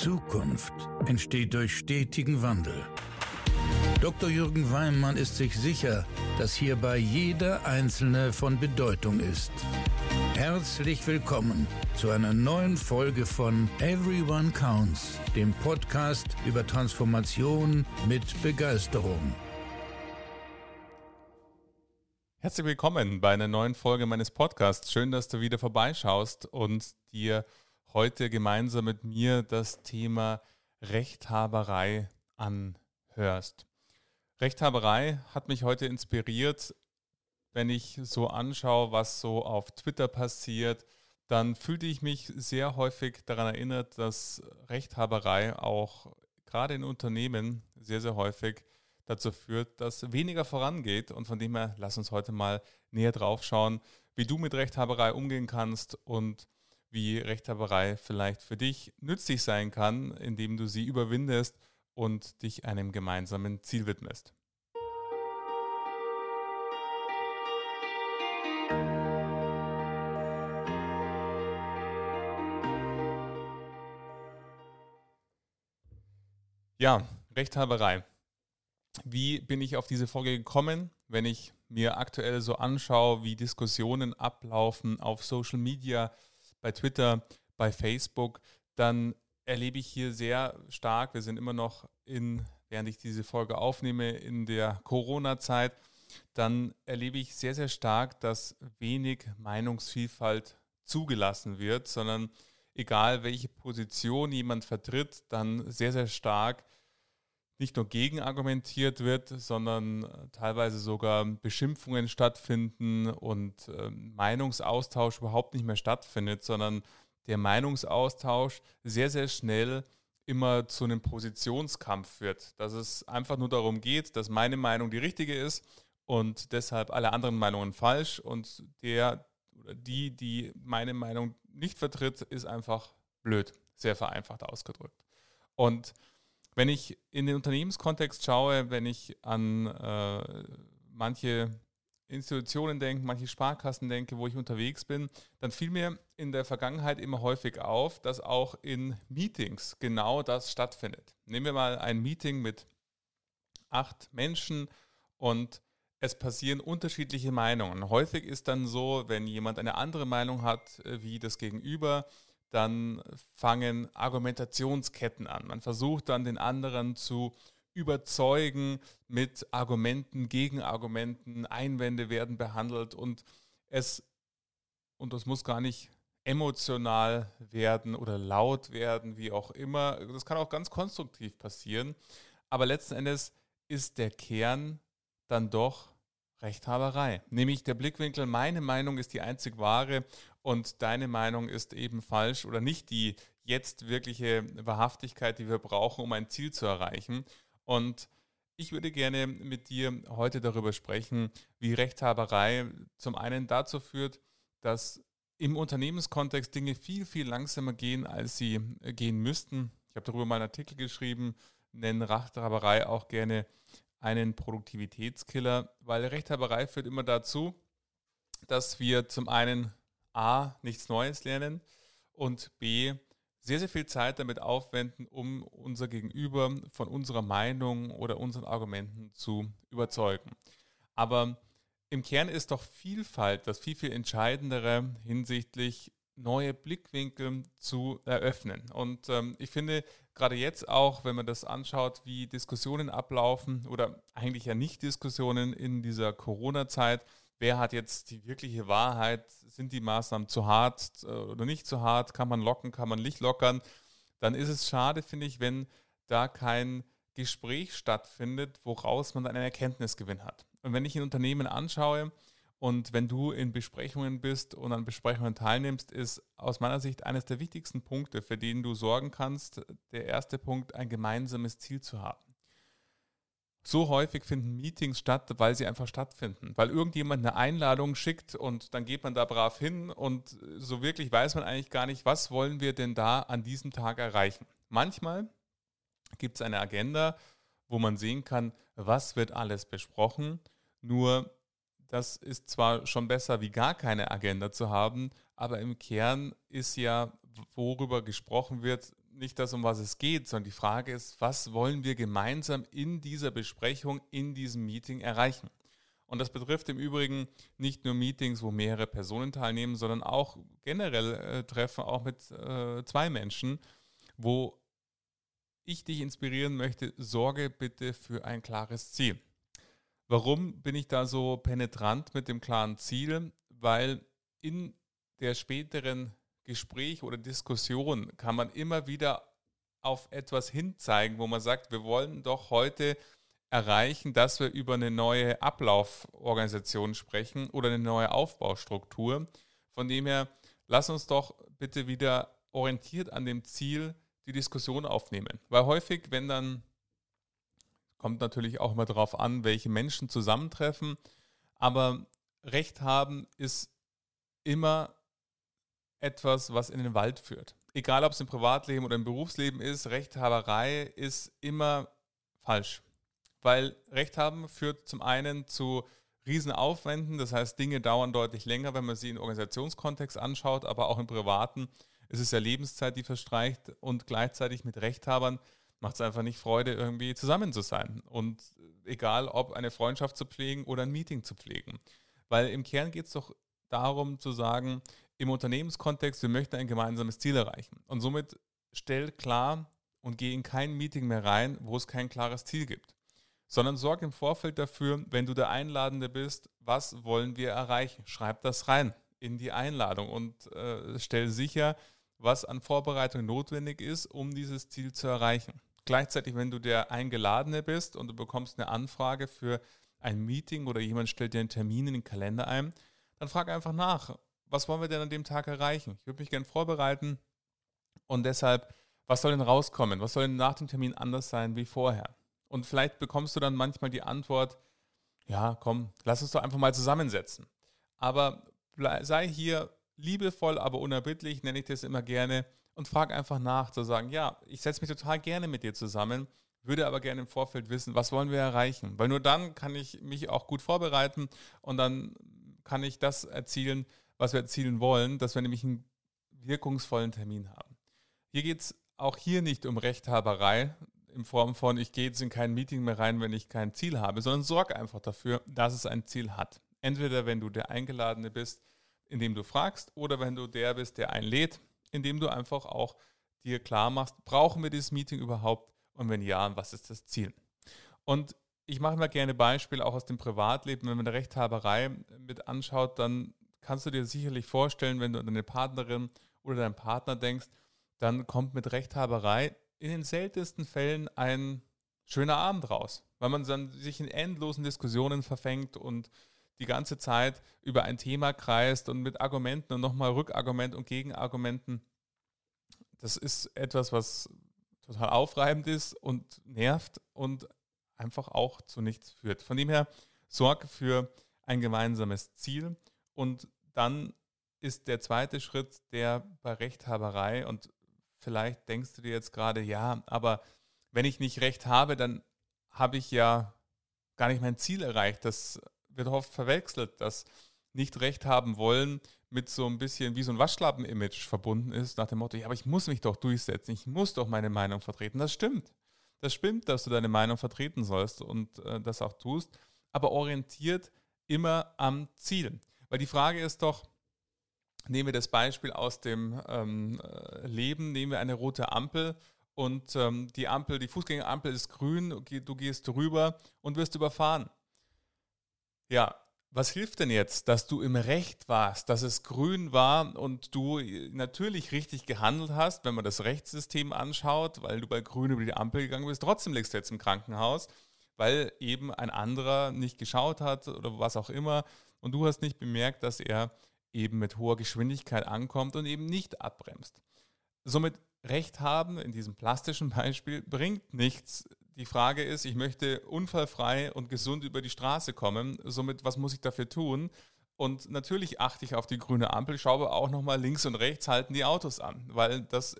Zukunft entsteht durch stetigen Wandel. Dr. Jürgen Weimann ist sich sicher, dass hierbei jeder Einzelne von Bedeutung ist. Herzlich willkommen zu einer neuen Folge von Everyone Counts, dem Podcast über Transformation mit Begeisterung. Herzlich willkommen bei einer neuen Folge meines Podcasts. Schön, dass du wieder vorbeischaust und dir heute gemeinsam mit mir das Thema Rechthaberei anhörst. Rechthaberei hat mich heute inspiriert. Wenn ich so anschaue, was so auf Twitter passiert, dann fühlte ich mich sehr häufig daran erinnert, dass Rechthaberei auch gerade in Unternehmen sehr, sehr häufig dazu führt, dass weniger vorangeht. Und von dem her, lass uns heute mal näher drauf schauen, wie du mit Rechthaberei umgehen kannst und wie Rechthaberei vielleicht für dich nützlich sein kann, indem du sie überwindest und dich einem gemeinsamen Ziel widmest. Ja, Rechthaberei. Wie bin ich auf diese Folge gekommen? Wenn ich mir aktuell so anschaue, wie Diskussionen ablaufen auf Social Media, bei Twitter, bei Facebook, dann erlebe ich hier sehr stark, wir sind immer noch in, während ich diese Folge aufnehme, in der Corona-Zeit, dann erlebe ich sehr, sehr stark, dass wenig Meinungsvielfalt zugelassen wird, sondern egal welche Position jemand vertritt, dann sehr, sehr stark nicht nur gegenargumentiert wird, sondern äh, teilweise sogar Beschimpfungen stattfinden und äh, Meinungsaustausch überhaupt nicht mehr stattfindet, sondern der Meinungsaustausch sehr, sehr schnell immer zu einem Positionskampf wird. Dass es einfach nur darum geht, dass meine Meinung die richtige ist und deshalb alle anderen Meinungen falsch und der oder die, die meine Meinung nicht vertritt, ist einfach blöd, sehr vereinfacht ausgedrückt. Und wenn ich in den Unternehmenskontext schaue, wenn ich an äh, manche Institutionen denke, manche Sparkassen denke, wo ich unterwegs bin, dann fiel mir in der Vergangenheit immer häufig auf, dass auch in Meetings genau das stattfindet. Nehmen wir mal ein Meeting mit acht Menschen und es passieren unterschiedliche Meinungen. Häufig ist dann so, wenn jemand eine andere Meinung hat äh, wie das Gegenüber, dann fangen Argumentationsketten an. Man versucht dann den anderen zu überzeugen mit Argumenten, Gegenargumenten, Einwände werden behandelt und es, und das muss gar nicht emotional werden oder laut werden, wie auch immer. Das kann auch ganz konstruktiv passieren. Aber letzten Endes ist der Kern dann doch Rechthaberei. Nämlich der Blickwinkel, meine Meinung ist die einzig wahre und deine Meinung ist eben falsch oder nicht die jetzt wirkliche Wahrhaftigkeit, die wir brauchen, um ein Ziel zu erreichen. Und ich würde gerne mit dir heute darüber sprechen, wie Rechthaberei zum einen dazu führt, dass im Unternehmenskontext Dinge viel, viel langsamer gehen, als sie gehen müssten. Ich habe darüber mal einen Artikel geschrieben, nenne Rechthaberei auch gerne einen Produktivitätskiller, weil Rechthaberei führt immer dazu, dass wir zum einen A, nichts Neues lernen und B, sehr, sehr viel Zeit damit aufwenden, um unser Gegenüber von unserer Meinung oder unseren Argumenten zu überzeugen. Aber im Kern ist doch Vielfalt das viel, viel entscheidendere hinsichtlich neue Blickwinkel zu eröffnen. Und ähm, ich finde, gerade jetzt auch, wenn man das anschaut, wie Diskussionen ablaufen oder eigentlich ja nicht Diskussionen in dieser Corona-Zeit, wer hat jetzt die wirkliche Wahrheit, sind die Maßnahmen zu hart äh, oder nicht zu hart, kann man locken, kann man nicht lockern, dann ist es schade, finde ich, wenn da kein Gespräch stattfindet, woraus man dann einen Erkenntnisgewinn hat. Und wenn ich ein Unternehmen anschaue, und wenn du in Besprechungen bist und an Besprechungen teilnimmst, ist aus meiner Sicht eines der wichtigsten Punkte, für den du sorgen kannst, der erste Punkt, ein gemeinsames Ziel zu haben. So häufig finden Meetings statt, weil sie einfach stattfinden, weil irgendjemand eine Einladung schickt und dann geht man da brav hin und so wirklich weiß man eigentlich gar nicht, was wollen wir denn da an diesem Tag erreichen. Manchmal gibt es eine Agenda, wo man sehen kann, was wird alles besprochen, nur das ist zwar schon besser, wie gar keine Agenda zu haben, aber im Kern ist ja, worüber gesprochen wird, nicht das, um was es geht, sondern die Frage ist, was wollen wir gemeinsam in dieser Besprechung, in diesem Meeting erreichen? Und das betrifft im Übrigen nicht nur Meetings, wo mehrere Personen teilnehmen, sondern auch generell äh, Treffen, auch mit äh, zwei Menschen, wo ich dich inspirieren möchte, sorge bitte für ein klares Ziel. Warum bin ich da so penetrant mit dem klaren Ziel? Weil in der späteren Gespräch oder Diskussion kann man immer wieder auf etwas hinzeigen, wo man sagt, wir wollen doch heute erreichen, dass wir über eine neue Ablauforganisation sprechen oder eine neue Aufbaustruktur. Von dem her, lass uns doch bitte wieder orientiert an dem Ziel die Diskussion aufnehmen. Weil häufig, wenn dann, kommt natürlich auch immer darauf an, welche Menschen zusammentreffen, aber Recht haben ist immer etwas, was in den Wald führt. Egal, ob es im Privatleben oder im Berufsleben ist, Rechthaberei ist immer falsch. Weil Recht haben führt zum einen zu Riesenaufwänden, das heißt, Dinge dauern deutlich länger, wenn man sie in Organisationskontext anschaut, aber auch im Privaten ist es ja Lebenszeit, die verstreicht und gleichzeitig mit Rechthabern macht es einfach nicht Freude, irgendwie zusammen zu sein. Und egal, ob eine Freundschaft zu pflegen oder ein Meeting zu pflegen. Weil im Kern geht es doch darum zu sagen, im Unternehmenskontext, wir möchten ein gemeinsames Ziel erreichen. Und somit stell klar und geh in kein Meeting mehr rein, wo es kein klares Ziel gibt. Sondern sorg im Vorfeld dafür, wenn du der Einladende bist, was wollen wir erreichen? Schreib das rein in die Einladung und äh, stell sicher, was an Vorbereitung notwendig ist, um dieses Ziel zu erreichen. Gleichzeitig, wenn du der Eingeladene bist und du bekommst eine Anfrage für ein Meeting oder jemand stellt dir einen Termin in den Kalender ein, dann frag einfach nach, was wollen wir denn an dem Tag erreichen? Ich würde mich gerne vorbereiten und deshalb, was soll denn rauskommen? Was soll denn nach dem Termin anders sein wie vorher? Und vielleicht bekommst du dann manchmal die Antwort, ja, komm, lass uns doch einfach mal zusammensetzen. Aber sei hier liebevoll, aber unerbittlich, nenne ich das immer gerne, und frag einfach nach, zu sagen, ja, ich setze mich total gerne mit dir zusammen, würde aber gerne im Vorfeld wissen, was wollen wir erreichen? Weil nur dann kann ich mich auch gut vorbereiten und dann kann ich das erzielen, was wir erzielen wollen, dass wir nämlich einen wirkungsvollen Termin haben. Hier geht es auch hier nicht um Rechthaberei in Form von, ich gehe jetzt in kein Meeting mehr rein, wenn ich kein Ziel habe, sondern sorg einfach dafür, dass es ein Ziel hat. Entweder wenn du der Eingeladene bist, indem du fragst, oder wenn du der bist, der einlädt, indem du einfach auch dir klar machst, brauchen wir dieses Meeting überhaupt und wenn ja, was ist das Ziel? Und ich mache mal gerne Beispiele auch aus dem Privatleben. Wenn man eine Rechthaberei mit anschaut, dann kannst du dir sicherlich vorstellen, wenn du an deine Partnerin oder deinen Partner denkst, dann kommt mit Rechthaberei in den seltensten Fällen ein schöner Abend raus, weil man dann sich in endlosen Diskussionen verfängt und die ganze Zeit über ein Thema kreist und mit Argumenten und nochmal Rückargument und Gegenargumenten. Das ist etwas, was total aufreibend ist und nervt und einfach auch zu nichts führt. Von dem her, sorg für ein gemeinsames Ziel und dann ist der zweite Schritt der bei Rechthaberei und vielleicht denkst du dir jetzt gerade, ja, aber wenn ich nicht Recht habe, dann habe ich ja gar nicht mein Ziel erreicht. Das wird oft verwechselt, dass nicht Recht haben wollen mit so ein bisschen wie so ein Waschlappen-Image verbunden ist, nach dem Motto, ja, aber ich muss mich doch durchsetzen, ich muss doch meine Meinung vertreten. Das stimmt. Das stimmt, dass du deine Meinung vertreten sollst und äh, das auch tust, aber orientiert immer am Ziel. Weil die Frage ist doch, nehmen wir das Beispiel aus dem ähm, äh, Leben, nehmen wir eine rote Ampel und ähm, die Ampel, die Fußgängerampel ist grün, du gehst drüber und wirst überfahren. Ja, was hilft denn jetzt, dass du im Recht warst, dass es grün war und du natürlich richtig gehandelt hast, wenn man das Rechtssystem anschaut, weil du bei grün über die Ampel gegangen bist, trotzdem liegst du jetzt im Krankenhaus, weil eben ein anderer nicht geschaut hat oder was auch immer und du hast nicht bemerkt, dass er eben mit hoher Geschwindigkeit ankommt und eben nicht abbremst. Somit Recht haben in diesem plastischen Beispiel bringt nichts. Die Frage ist, ich möchte unfallfrei und gesund über die Straße kommen. Somit, was muss ich dafür tun? Und natürlich achte ich auf die grüne Ampel, schaue auch nochmal links und rechts halten die Autos an, weil das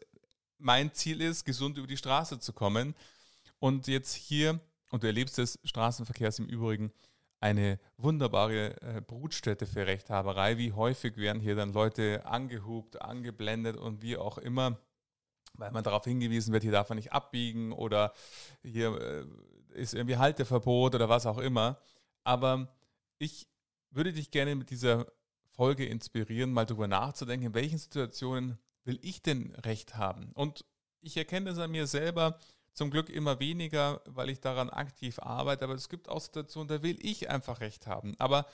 mein Ziel ist, gesund über die Straße zu kommen. Und jetzt hier, und du erlebst des Straßenverkehrs im Übrigen, eine wunderbare äh, Brutstätte für Rechthaberei. Wie häufig werden hier dann Leute angehupt, angeblendet und wie auch immer. Weil man darauf hingewiesen wird, hier darf man nicht abbiegen oder hier äh, ist irgendwie Halteverbot oder was auch immer. Aber ich würde dich gerne mit dieser Folge inspirieren, mal darüber nachzudenken, in welchen Situationen will ich denn Recht haben? Und ich erkenne es an mir selber zum Glück immer weniger, weil ich daran aktiv arbeite, aber es gibt auch Situationen, da will ich einfach Recht haben. Aber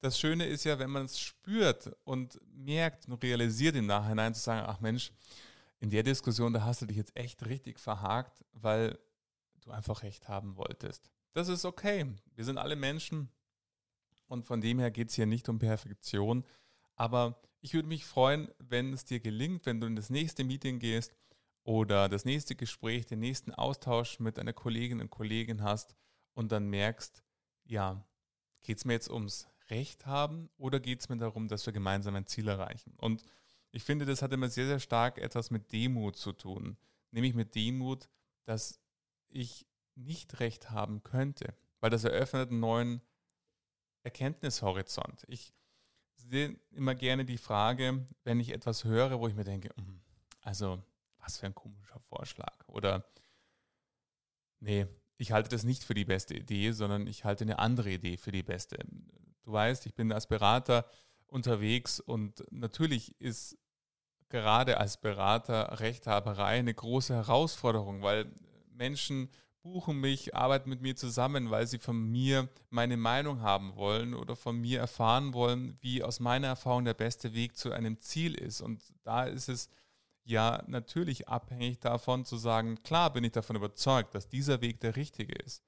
das Schöne ist ja, wenn man es spürt und merkt und realisiert im Nachhinein zu sagen, ach Mensch, in der Diskussion, da hast du dich jetzt echt richtig verhakt, weil du einfach Recht haben wolltest. Das ist okay. Wir sind alle Menschen und von dem her geht es hier nicht um Perfektion. Aber ich würde mich freuen, wenn es dir gelingt, wenn du in das nächste Meeting gehst oder das nächste Gespräch, den nächsten Austausch mit einer Kollegin und Kollegen hast und dann merkst, ja, geht es mir jetzt ums Recht haben oder geht es mir darum, dass wir gemeinsam ein Ziel erreichen? Und ich finde, das hat immer sehr, sehr stark etwas mit Demut zu tun. Nämlich mit Demut, dass ich nicht recht haben könnte, weil das eröffnet einen neuen Erkenntnishorizont. Ich sehe immer gerne die Frage, wenn ich etwas höre, wo ich mir denke, hm, also was für ein komischer Vorschlag. Oder nee, ich halte das nicht für die beste Idee, sondern ich halte eine andere Idee für die beste. Du weißt, ich bin als Berater unterwegs und natürlich ist gerade als Berater Rechthaberei eine große Herausforderung, weil Menschen buchen mich, arbeiten mit mir zusammen, weil sie von mir meine Meinung haben wollen oder von mir erfahren wollen, wie aus meiner Erfahrung der beste Weg zu einem Ziel ist. Und da ist es ja natürlich abhängig davon zu sagen, klar bin ich davon überzeugt, dass dieser Weg der richtige ist.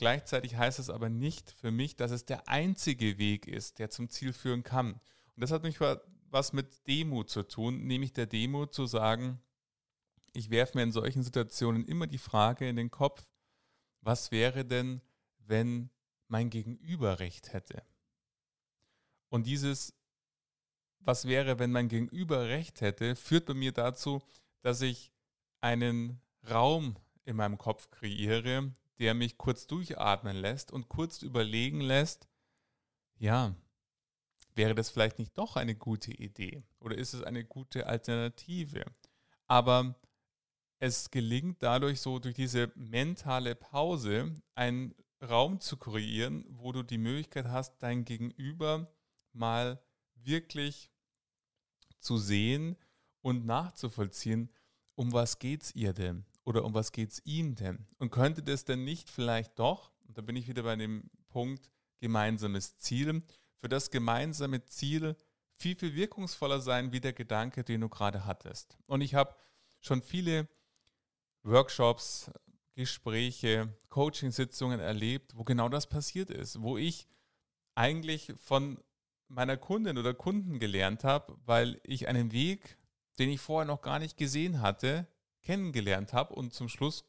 Gleichzeitig heißt es aber nicht für mich, dass es der einzige Weg ist, der zum Ziel führen kann. Und das hat mich was mit Demut zu tun, nämlich der Demut zu sagen, ich werfe mir in solchen Situationen immer die Frage in den Kopf, was wäre denn, wenn mein Gegenüber recht hätte? Und dieses, was wäre, wenn mein Gegenüber recht hätte, führt bei mir dazu, dass ich einen Raum in meinem Kopf kreiere, der mich kurz durchatmen lässt und kurz überlegen lässt, ja, wäre das vielleicht nicht doch eine gute Idee oder ist es eine gute Alternative? Aber es gelingt dadurch so durch diese mentale Pause einen Raum zu kreieren, wo du die Möglichkeit hast, dein Gegenüber mal wirklich zu sehen und nachzuvollziehen, um was geht's ihr denn? Oder um was geht's ihm denn? Und könnte das denn nicht vielleicht doch, und da bin ich wieder bei dem Punkt gemeinsames Ziel, für das gemeinsame Ziel viel, viel wirkungsvoller sein wie der Gedanke, den du gerade hattest. Und ich habe schon viele Workshops, Gespräche, Coaching-Sitzungen erlebt, wo genau das passiert ist, wo ich eigentlich von meiner Kundin oder Kunden gelernt habe, weil ich einen Weg, den ich vorher noch gar nicht gesehen hatte, kennengelernt habe und zum Schluss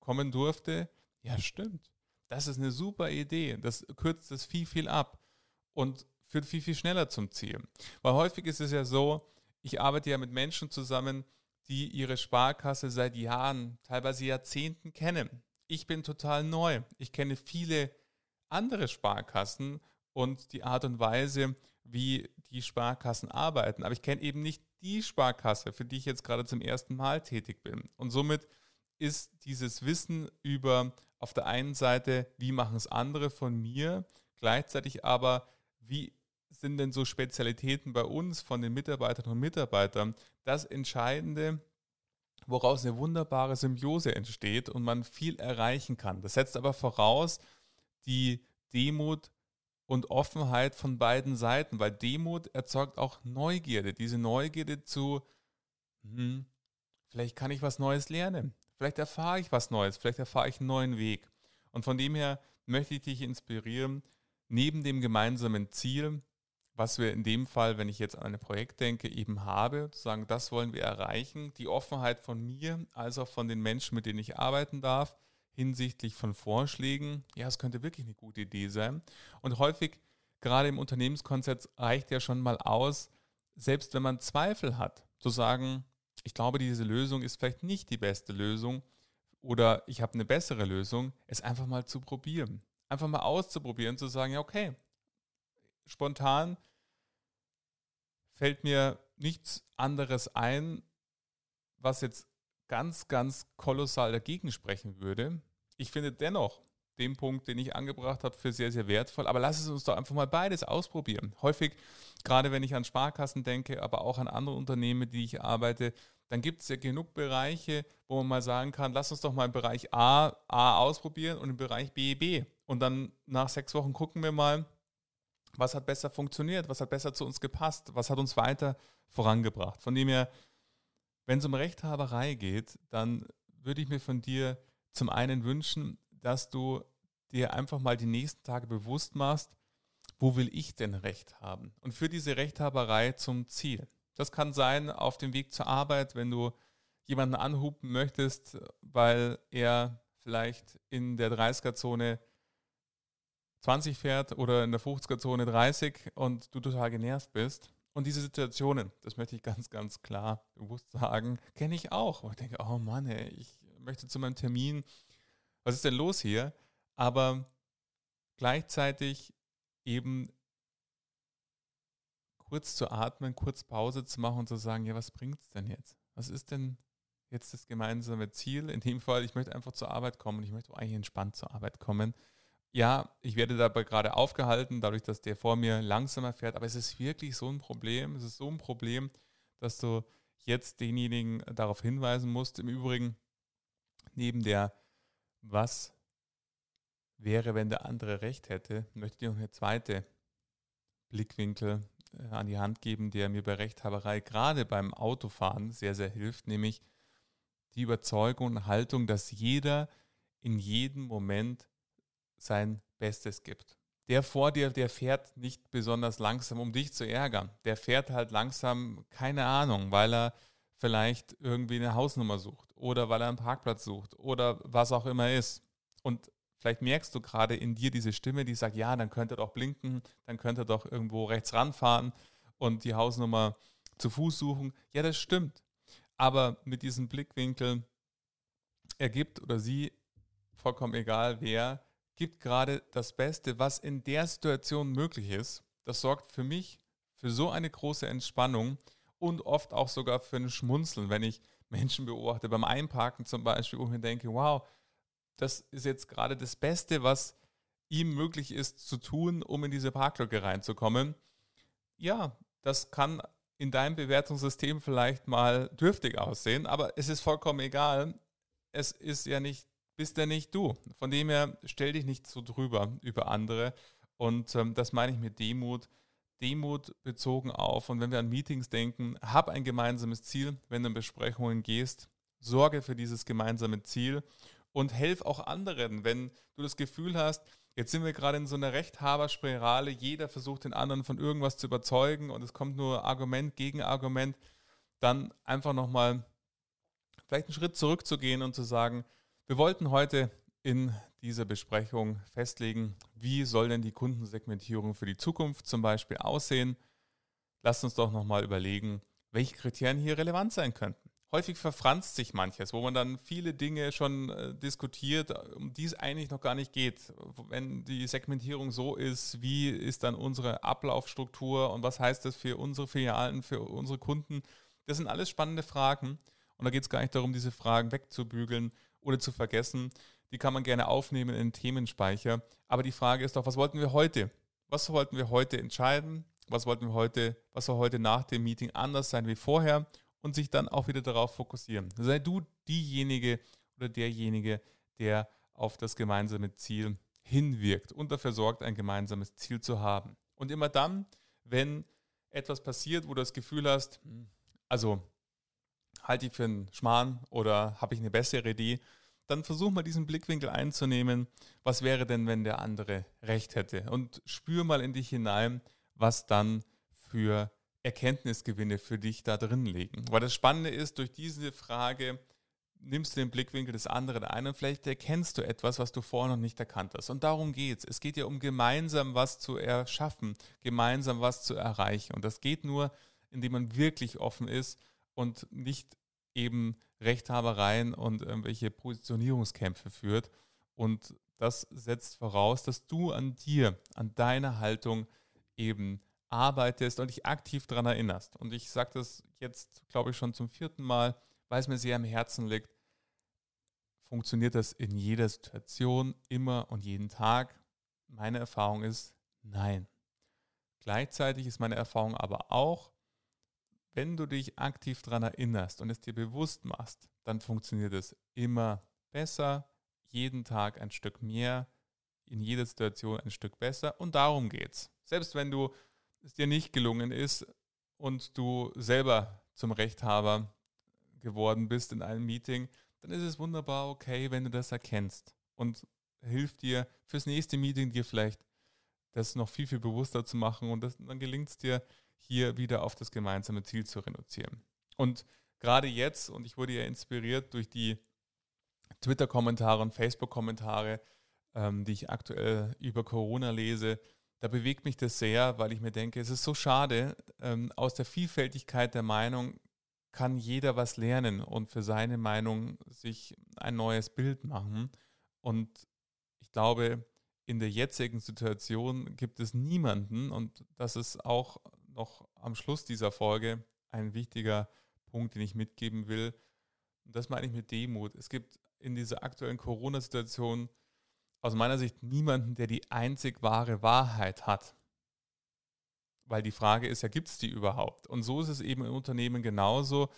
kommen durfte, ja stimmt, das ist eine super Idee, das kürzt das viel, viel ab und führt viel, viel schneller zum Ziel. Weil häufig ist es ja so, ich arbeite ja mit Menschen zusammen, die ihre Sparkasse seit Jahren, teilweise Jahrzehnten kennen. Ich bin total neu. Ich kenne viele andere Sparkassen und die Art und Weise, wie die Sparkassen arbeiten. Aber ich kenne eben nicht die Sparkasse, für die ich jetzt gerade zum ersten Mal tätig bin. Und somit ist dieses Wissen über auf der einen Seite, wie machen es andere von mir, gleichzeitig aber, wie sind denn so Spezialitäten bei uns von den Mitarbeitern und Mitarbeitern, das Entscheidende, woraus eine wunderbare Symbiose entsteht und man viel erreichen kann. Das setzt aber voraus die Demut und Offenheit von beiden Seiten, weil Demut erzeugt auch Neugierde. Diese Neugierde zu, hm, vielleicht kann ich was Neues lernen, vielleicht erfahre ich was Neues, vielleicht erfahre ich einen neuen Weg. Und von dem her möchte ich dich inspirieren, neben dem gemeinsamen Ziel, was wir in dem Fall, wenn ich jetzt an ein Projekt denke, eben habe, zu sagen, das wollen wir erreichen, die Offenheit von mir als auch von den Menschen, mit denen ich arbeiten darf, hinsichtlich von Vorschlägen, ja, es könnte wirklich eine gute Idee sein. Und häufig, gerade im Unternehmenskonzept, reicht ja schon mal aus, selbst wenn man Zweifel hat, zu sagen, ich glaube, diese Lösung ist vielleicht nicht die beste Lösung oder ich habe eine bessere Lösung, es einfach mal zu probieren. Einfach mal auszuprobieren, zu sagen, ja, okay, spontan fällt mir nichts anderes ein, was jetzt ganz, ganz kolossal dagegen sprechen würde. Ich finde dennoch den Punkt, den ich angebracht habe, für sehr, sehr wertvoll. Aber lass es uns doch einfach mal beides ausprobieren. Häufig, gerade wenn ich an Sparkassen denke, aber auch an andere Unternehmen, die ich arbeite, dann gibt es ja genug Bereiche, wo man mal sagen kann, lass uns doch mal im Bereich A, A ausprobieren und im Bereich B, B. Und dann nach sechs Wochen gucken wir mal, was hat besser funktioniert, was hat besser zu uns gepasst, was hat uns weiter vorangebracht. Von dem her, wenn es um Rechthaberei geht, dann würde ich mir von dir zum einen wünschen, dass du dir einfach mal die nächsten Tage bewusst machst, wo will ich denn Recht haben? Und für diese Rechthaberei zum Ziel. Das kann sein auf dem Weg zur Arbeit, wenn du jemanden anhupen möchtest, weil er vielleicht in der 30er-Zone 20 fährt oder in der 50er-Zone 30 und du total genervt bist. Und diese Situationen, das möchte ich ganz, ganz klar bewusst sagen, kenne ich auch. Und ich denke, oh Mann, ey, ich möchte zu meinem Termin, was ist denn los hier? Aber gleichzeitig eben kurz zu atmen, kurz Pause zu machen und zu sagen, ja, was bringt es denn jetzt? Was ist denn jetzt das gemeinsame Ziel? In dem Fall, ich möchte einfach zur Arbeit kommen ich möchte eigentlich entspannt zur Arbeit kommen ja, ich werde dabei gerade aufgehalten, dadurch, dass der vor mir langsamer fährt. Aber es ist wirklich so ein Problem. Es ist so ein Problem, dass du jetzt denjenigen darauf hinweisen musst. Im Übrigen, neben der Was wäre, wenn der andere recht hätte, möchte ich dir noch eine zweite Blickwinkel äh, an die Hand geben, der mir bei Rechthaberei gerade beim Autofahren sehr, sehr hilft, nämlich die Überzeugung und Haltung, dass jeder in jedem Moment sein Bestes gibt. Der vor dir, der fährt nicht besonders langsam, um dich zu ärgern. Der fährt halt langsam, keine Ahnung, weil er vielleicht irgendwie eine Hausnummer sucht oder weil er einen Parkplatz sucht oder was auch immer ist. Und vielleicht merkst du gerade in dir diese Stimme, die sagt, ja, dann könnte er doch blinken, dann könnte er doch irgendwo rechts ranfahren und die Hausnummer zu Fuß suchen. Ja, das stimmt. Aber mit diesem Blickwinkel ergibt oder sie, vollkommen egal wer, gibt gerade das Beste, was in der Situation möglich ist. Das sorgt für mich für so eine große Entspannung und oft auch sogar für ein Schmunzeln, wenn ich Menschen beobachte, beim Einparken zum Beispiel, wo ich mir denke, wow, das ist jetzt gerade das Beste, was ihm möglich ist zu tun, um in diese Parklücke reinzukommen. Ja, das kann in deinem Bewertungssystem vielleicht mal dürftig aussehen, aber es ist vollkommen egal. Es ist ja nicht bist ja nicht du. Von dem her stell dich nicht so drüber über andere. Und ähm, das meine ich mit Demut. Demut bezogen auf. Und wenn wir an Meetings denken, hab ein gemeinsames Ziel, wenn du in Besprechungen gehst. Sorge für dieses gemeinsame Ziel und helf auch anderen, wenn du das Gefühl hast, jetzt sind wir gerade in so einer Rechthaberspirale, jeder versucht den anderen von irgendwas zu überzeugen und es kommt nur Argument gegen Argument, dann einfach nochmal vielleicht einen Schritt zurückzugehen und zu sagen, wir wollten heute in dieser Besprechung festlegen, wie soll denn die Kundensegmentierung für die Zukunft zum Beispiel aussehen. Lasst uns doch nochmal überlegen, welche Kriterien hier relevant sein könnten. Häufig verfranst sich manches, wo man dann viele Dinge schon äh, diskutiert, um die es eigentlich noch gar nicht geht. Wenn die Segmentierung so ist, wie ist dann unsere Ablaufstruktur und was heißt das für unsere Filialen, für unsere Kunden? Das sind alles spannende Fragen. Und da geht es gar nicht darum, diese Fragen wegzubügeln, oder zu vergessen. Die kann man gerne aufnehmen in den Themenspeicher. Aber die Frage ist doch, was wollten wir heute? Was wollten wir heute entscheiden? Was wollten wir heute, was soll heute nach dem Meeting anders sein wie vorher? Und sich dann auch wieder darauf fokussieren. Sei du diejenige oder derjenige, der auf das gemeinsame Ziel hinwirkt und dafür sorgt, ein gemeinsames Ziel zu haben. Und immer dann, wenn etwas passiert, wo du das Gefühl hast, hm, also halte ich für einen Schmarrn oder habe ich eine bessere Idee, dann versuch mal diesen Blickwinkel einzunehmen. Was wäre denn, wenn der andere recht hätte? Und spür mal in dich hinein, was dann für Erkenntnisgewinne für dich da drin liegen. Weil das Spannende ist, durch diese Frage nimmst du den Blickwinkel des anderen ein und vielleicht erkennst du etwas, was du vorher noch nicht erkannt hast. Und darum geht es. Es geht ja um gemeinsam was zu erschaffen, gemeinsam was zu erreichen. Und das geht nur, indem man wirklich offen ist und nicht eben Rechthabereien und irgendwelche Positionierungskämpfe führt. Und das setzt voraus, dass du an dir, an deiner Haltung eben arbeitest und dich aktiv daran erinnerst. Und ich sage das jetzt, glaube ich, schon zum vierten Mal, weil es mir sehr am Herzen liegt. Funktioniert das in jeder Situation, immer und jeden Tag? Meine Erfahrung ist nein. Gleichzeitig ist meine Erfahrung aber auch, wenn du dich aktiv daran erinnerst und es dir bewusst machst, dann funktioniert es immer besser, jeden Tag ein Stück mehr, in jeder Situation ein Stück besser und darum geht's. Selbst wenn du es dir nicht gelungen ist und du selber zum Rechthaber geworden bist in einem Meeting, dann ist es wunderbar okay, wenn du das erkennst und hilft dir fürs nächste Meeting dir vielleicht das noch viel, viel bewusster zu machen und das, dann gelingt es dir, hier wieder auf das gemeinsame Ziel zu reduzieren. Und gerade jetzt, und ich wurde ja inspiriert durch die Twitter-Kommentare und Facebook-Kommentare, ähm, die ich aktuell über Corona lese, da bewegt mich das sehr, weil ich mir denke, es ist so schade, ähm, aus der Vielfältigkeit der Meinung kann jeder was lernen und für seine Meinung sich ein neues Bild machen. Und ich glaube, in der jetzigen Situation gibt es niemanden, und das ist auch noch am Schluss dieser Folge ein wichtiger Punkt, den ich mitgeben will. Und das meine ich mit Demut. Es gibt in dieser aktuellen Corona-Situation aus meiner Sicht niemanden, der die einzig wahre Wahrheit hat. Weil die Frage ist ja, gibt es die überhaupt? Und so ist es eben im Unternehmen genauso.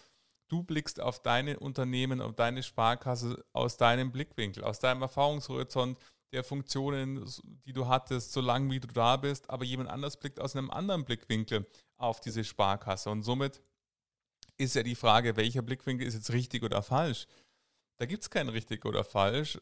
Du blickst auf deine Unternehmen, auf deine Sparkasse aus deinem Blickwinkel, aus deinem Erfahrungshorizont der Funktionen, die du hattest, solange wie du da bist, aber jemand anders blickt aus einem anderen Blickwinkel auf diese Sparkasse. Und somit ist ja die Frage, welcher Blickwinkel ist jetzt richtig oder falsch? Da gibt es kein richtig oder falsch,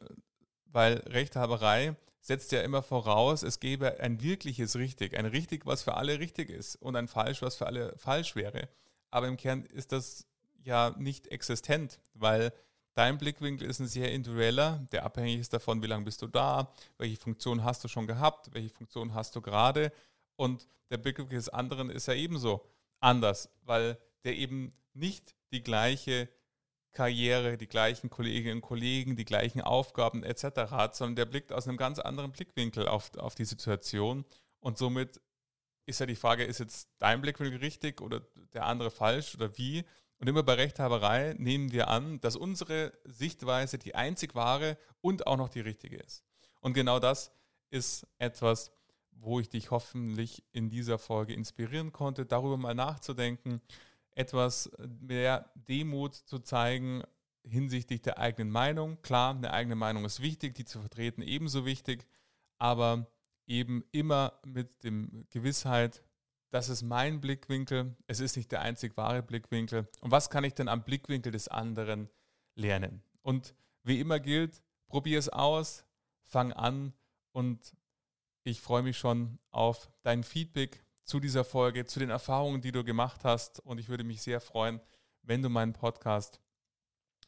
weil Rechthaberei setzt ja immer voraus, es gäbe ein wirkliches Richtig, ein Richtig, was für alle richtig ist und ein Falsch, was für alle falsch wäre. Aber im Kern ist das ja nicht existent, weil dein Blickwinkel ist ein sehr individueller, der abhängig ist davon, wie lange bist du da, welche Funktion hast du schon gehabt, welche Funktion hast du gerade und der Blickwinkel des anderen ist ja ebenso anders, weil der eben nicht die gleiche Karriere, die gleichen Kolleginnen und Kollegen, die gleichen Aufgaben etc. hat, sondern der blickt aus einem ganz anderen Blickwinkel auf, auf die Situation. Und somit ist ja die Frage, ist jetzt dein Blickwinkel richtig oder der andere falsch oder wie? Und immer bei Rechthaberei nehmen wir an, dass unsere Sichtweise die einzig wahre und auch noch die richtige ist. Und genau das ist etwas, wo ich dich hoffentlich in dieser Folge inspirieren konnte, darüber mal nachzudenken, etwas mehr Demut zu zeigen hinsichtlich der eigenen Meinung. Klar, eine eigene Meinung ist wichtig, die zu vertreten ebenso wichtig, aber eben immer mit dem Gewissheit, das ist mein Blickwinkel, es ist nicht der einzig wahre Blickwinkel. Und was kann ich denn am Blickwinkel des anderen lernen? Und wie immer gilt, probier es aus, fang an und ich freue mich schon auf dein Feedback zu dieser Folge, zu den Erfahrungen, die du gemacht hast. Und ich würde mich sehr freuen, wenn du meinen Podcast,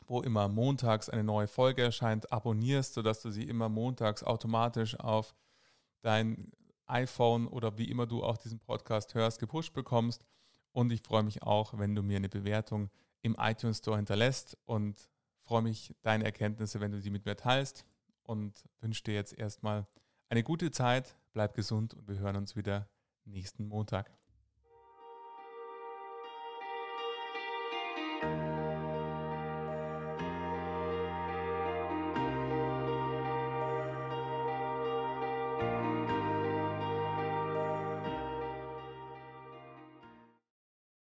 wo immer montags eine neue Folge erscheint, abonnierst, sodass du sie immer montags automatisch auf dein iPhone oder wie immer du auch diesen Podcast hörst, gepusht bekommst. Und ich freue mich auch, wenn du mir eine Bewertung im iTunes Store hinterlässt und freue mich deine Erkenntnisse, wenn du sie mit mir teilst und wünsche dir jetzt erstmal eine gute Zeit, bleib gesund und wir hören uns wieder nächsten Montag.